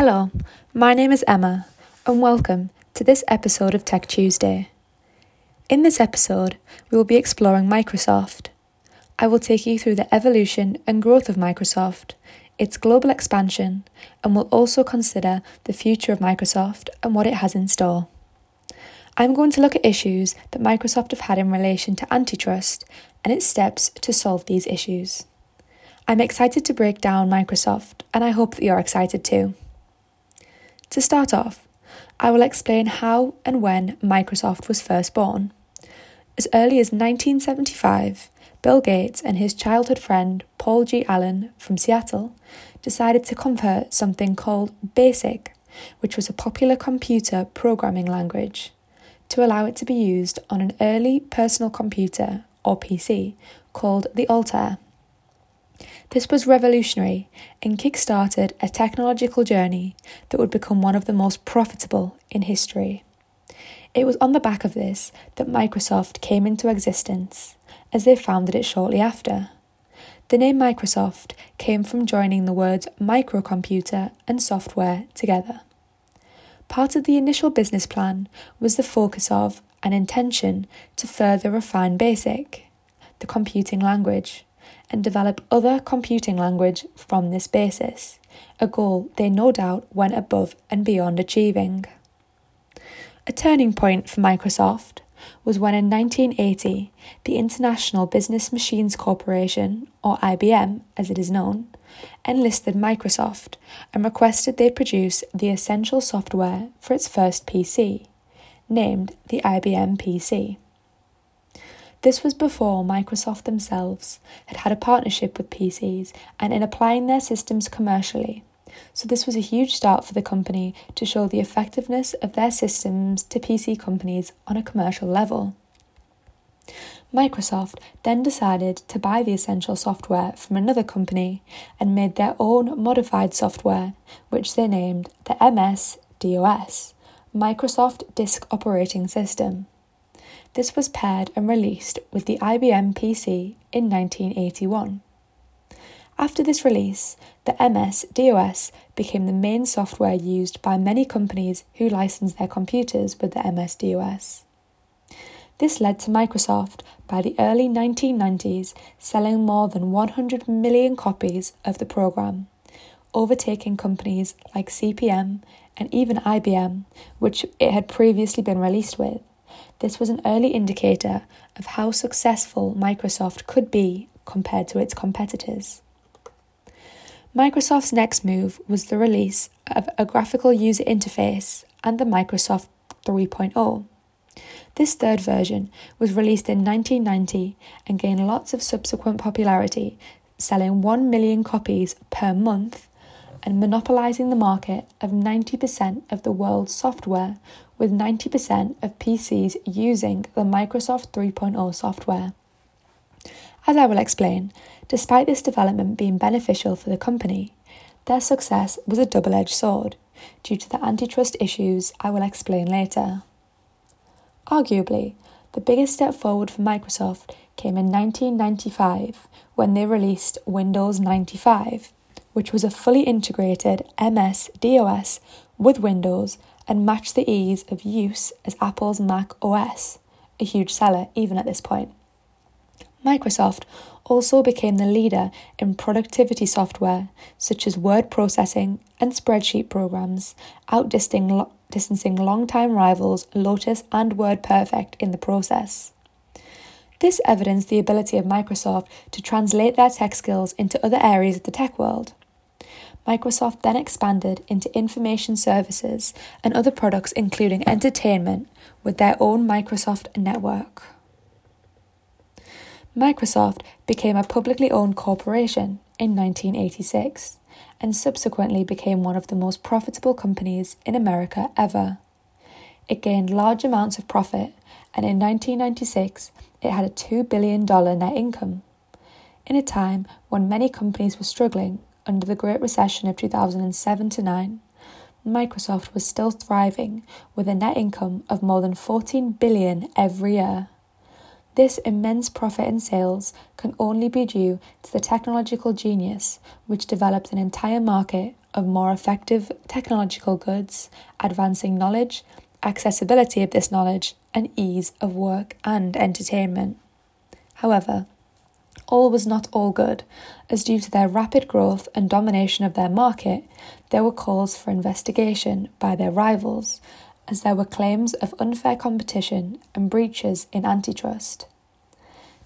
Hello, my name is Emma, and welcome to this episode of Tech Tuesday. In this episode, we will be exploring Microsoft. I will take you through the evolution and growth of Microsoft, its global expansion, and will also consider the future of Microsoft and what it has in store. I'm going to look at issues that Microsoft have had in relation to antitrust and its steps to solve these issues. I'm excited to break down Microsoft, and I hope that you're excited too. To start off, I will explain how and when Microsoft was first born. As early as 1975, Bill Gates and his childhood friend Paul G. Allen from Seattle decided to convert something called BASIC, which was a popular computer programming language, to allow it to be used on an early personal computer, or PC, called the Altair. This was revolutionary and kick started a technological journey that would become one of the most profitable in history. It was on the back of this that Microsoft came into existence, as they founded it shortly after. The name Microsoft came from joining the words microcomputer and software together. Part of the initial business plan was the focus of an intention to further refine BASIC, the computing language, and develop other computing language from this basis, a goal they no doubt went above and beyond achieving. A turning point for Microsoft was when in 1980 the International Business Machines Corporation, or IBM as it is known, enlisted Microsoft and requested they produce the essential software for its first PC, named the IBM PC. This was before Microsoft themselves had had a partnership with PCs and in applying their systems commercially. So, this was a huge start for the company to show the effectiveness of their systems to PC companies on a commercial level. Microsoft then decided to buy the essential software from another company and made their own modified software, which they named the MS DOS, Microsoft Disk Operating System. This was paired and released with the IBM PC in 1981. After this release, the MS DOS became the main software used by many companies who licensed their computers with the MS DOS. This led to Microsoft, by the early 1990s, selling more than 100 million copies of the program, overtaking companies like CPM and even IBM, which it had previously been released with. This was an early indicator of how successful Microsoft could be compared to its competitors. Microsoft's next move was the release of a graphical user interface and the Microsoft 3.0. This third version was released in 1990 and gained lots of subsequent popularity, selling 1 million copies per month and monopolizing the market of 90% of the world's software with 90% of PCs using the Microsoft 3.0 software. As I will explain, despite this development being beneficial for the company, their success was a double edged sword due to the antitrust issues I will explain later. Arguably, the biggest step forward for Microsoft came in 1995 when they released Windows 95, which was a fully integrated MS DOS with Windows and matched the ease of use as Apple's Mac OS, a huge seller even at this point. Microsoft also became the leader in productivity software such as word processing and spreadsheet programs, outdistancing longtime rivals Lotus and WordPerfect in the process. This evidenced the ability of Microsoft to translate their tech skills into other areas of the tech world. Microsoft then expanded into information services and other products, including entertainment, with their own Microsoft network. Microsoft became a publicly owned corporation in 1986 and subsequently became one of the most profitable companies in America ever. It gained large amounts of profit, and in 1996 it had a $2 billion net income. In a time when many companies were struggling, under the Great Recession of 2007 to 9, Microsoft was still thriving with a net income of more than 14 billion every year. This immense profit in sales can only be due to the technological genius which developed an entire market of more effective technological goods, advancing knowledge, accessibility of this knowledge, and ease of work and entertainment. However, all was not all good, as due to their rapid growth and domination of their market, there were calls for investigation by their rivals, as there were claims of unfair competition and breaches in antitrust.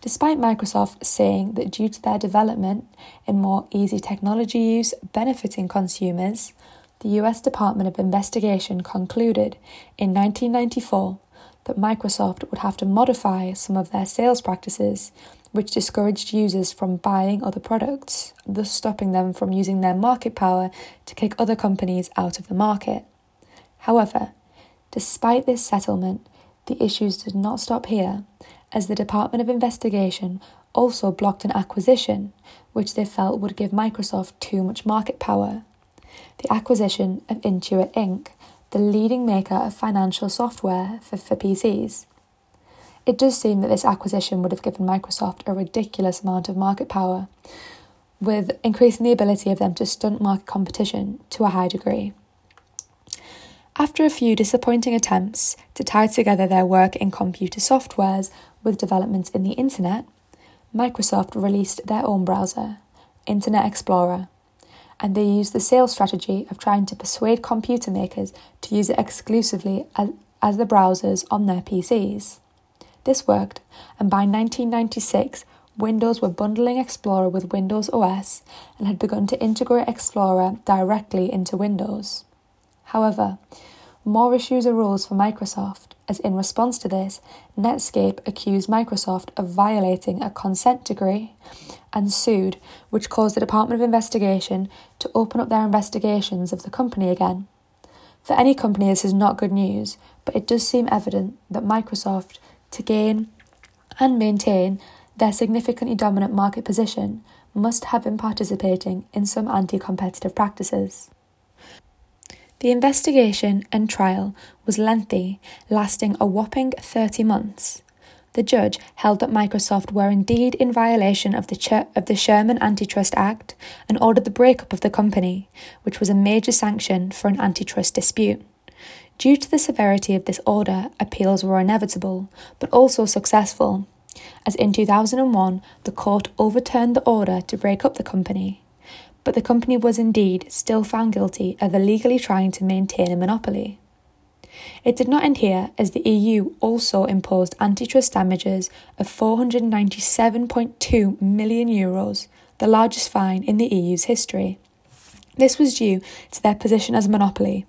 Despite Microsoft saying that due to their development in more easy technology use benefiting consumers, the US Department of Investigation concluded in 1994 that Microsoft would have to modify some of their sales practices, which discouraged users from buying other products, thus stopping them from using their market power to kick other companies out of the market. However, despite this settlement, the issues did not stop here, as the Department of Investigation also blocked an acquisition which they felt would give Microsoft too much market power. The acquisition of Intuit Inc., the leading maker of financial software for, for PCs. It does seem that this acquisition would have given Microsoft a ridiculous amount of market power, with increasing the ability of them to stunt market competition to a high degree. After a few disappointing attempts to tie together their work in computer softwares with developments in the internet, Microsoft released their own browser, Internet Explorer, and they used the sales strategy of trying to persuade computer makers to use it exclusively as, as the browsers on their PCs. This worked, and by 1996, Windows were bundling Explorer with Windows OS and had begun to integrate Explorer directly into Windows. However, more issues arose for Microsoft, as in response to this, Netscape accused Microsoft of violating a consent decree and sued, which caused the Department of Investigation to open up their investigations of the company again. For any company, this is not good news, but it does seem evident that Microsoft, to gain and maintain their significantly dominant market position, must have been participating in some anti competitive practices. The investigation and trial was lengthy, lasting a whopping 30 months. The judge held that Microsoft were indeed in violation of the, Ch- of the Sherman Antitrust Act and ordered the breakup of the company, which was a major sanction for an antitrust dispute. Due to the severity of this order, appeals were inevitable, but also successful, as in 2001 the court overturned the order to break up the company but the company was indeed still found guilty of illegally trying to maintain a monopoly. It did not end here, as the EU also imposed antitrust damages of 497.2 million euros, the largest fine in the EU's history. This was due to their position as a monopoly.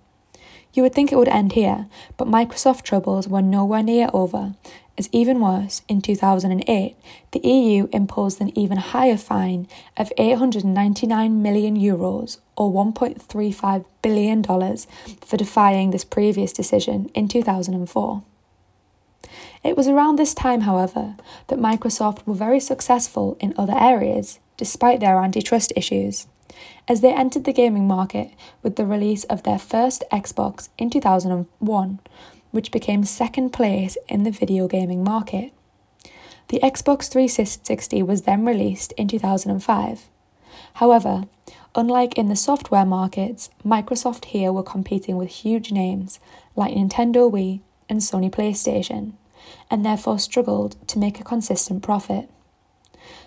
You would think it would end here, but Microsoft troubles were nowhere near over, as even worse, in 2008, the EU imposed an even higher fine of 899 million euros or $1.35 billion for defying this previous decision in 2004. It was around this time, however, that Microsoft were very successful in other areas, despite their antitrust issues, as they entered the gaming market with the release of their first Xbox in 2001, which became second place in the video gaming market. The Xbox 360 was then released in 2005. However, unlike in the software markets, Microsoft here were competing with huge names like Nintendo Wii and Sony PlayStation, and therefore struggled to make a consistent profit.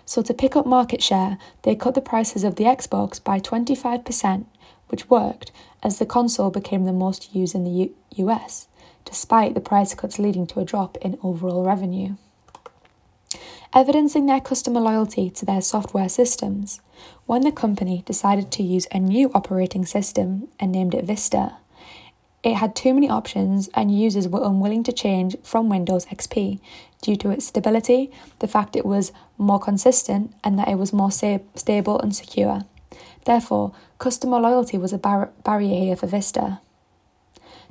So, to pick up market share, they cut the prices of the Xbox by 25%, which worked as the console became the most used in the U- US despite the price cuts leading to a drop in overall revenue. Evidencing their customer loyalty to their software systems, when the company decided to use a new operating system and named it Vista, it had too many options and users were unwilling to change from Windows XP due to its stability, the fact it was more consistent, and that it was more sa- stable and secure. Therefore, customer loyalty was a bar- barrier here for Vista.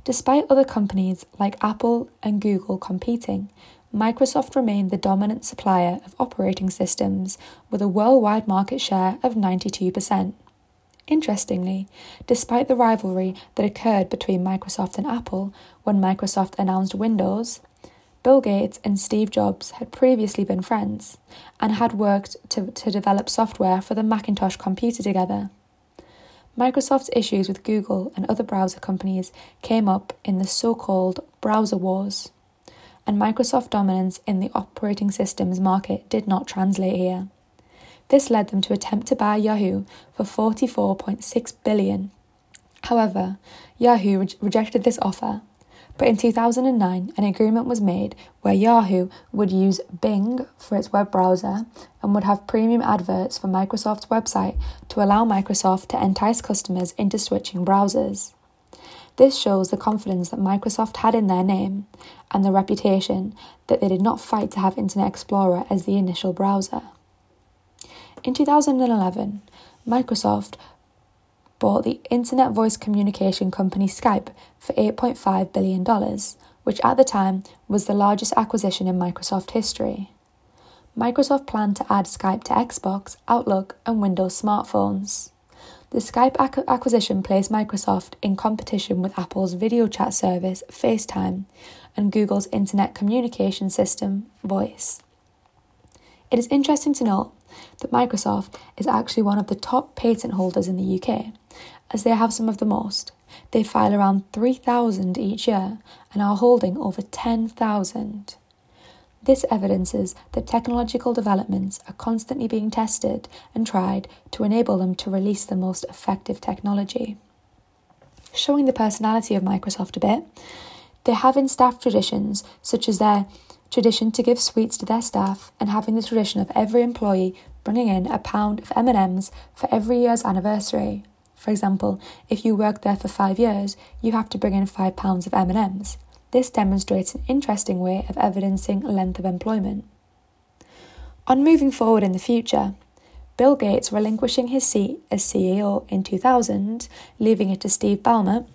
Despite other companies like Apple and Google competing, Microsoft remained the dominant supplier of operating systems with a worldwide market share of 92%. Interestingly, despite the rivalry that occurred between Microsoft and Apple when Microsoft announced Windows, Bill Gates and Steve Jobs had previously been friends and had worked to, to develop software for the Macintosh computer together. Microsoft's issues with Google and other browser companies came up in the so called browser wars, and Microsoft dominance in the operating systems market did not translate here. This led them to attempt to buy Yahoo for 44.6 billion. However, Yahoo re- rejected this offer but in 2009, an agreement was made where Yahoo would use Bing for its web browser and would have premium adverts for Microsoft's website to allow Microsoft to entice customers into switching browsers. This shows the confidence that Microsoft had in their name and the reputation that they did not fight to have Internet Explorer as the initial browser. In 2011, Microsoft bought the internet voice communication company Skype for $8.5 billion, which at the time was the largest acquisition in Microsoft history. Microsoft planned to add Skype to Xbox, Outlook, and Windows smartphones. The Skype ac- acquisition placed Microsoft in competition with Apple's video chat service, FaceTime, and Google's internet communication system, Voice. It is interesting to note that Microsoft is actually one of the top patent holders in the UK, as they have some of the most. They file around 3,000 each year and are holding over 10,000. This evidences that technological developments are constantly being tested and tried to enable them to release the most effective technology. Showing the personality of Microsoft a bit, they have in staff traditions such as their tradition to give sweets to their staff and having the tradition of every employee bringing in a pound of M&Ms for every year's anniversary. For example, if you work there for 5 years, you have to bring in 5 pounds of M&Ms. This demonstrates an interesting way of evidencing length of employment. On moving forward in the future, Bill Gates relinquishing his seat as CEO in 2000, leaving it to Steve Ballmer,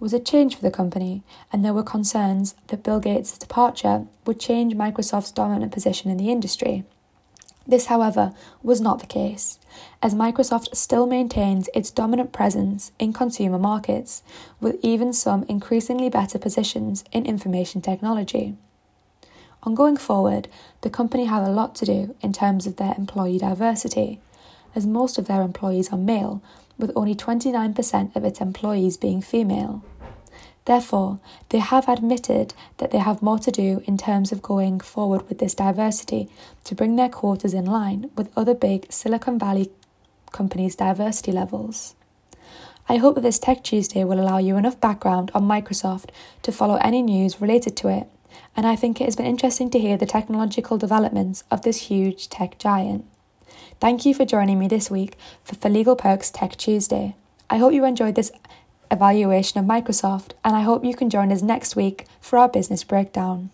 was a change for the company, and there were concerns that Bill Gates' departure would change Microsoft's dominant position in the industry. This, however, was not the case, as Microsoft still maintains its dominant presence in consumer markets, with even some increasingly better positions in information technology. On going forward, the company have a lot to do in terms of their employee diversity, as most of their employees are male, with only 29% of its employees being female. Therefore, they have admitted that they have more to do in terms of going forward with this diversity to bring their quotas in line with other big Silicon Valley companies' diversity levels. I hope that this Tech Tuesday will allow you enough background on Microsoft to follow any news related to it, and I think it has been interesting to hear the technological developments of this huge tech giant. Thank you for joining me this week for, for Legal Perks Tech Tuesday. I hope you enjoyed this evaluation of Microsoft, and I hope you can join us next week for our business breakdown.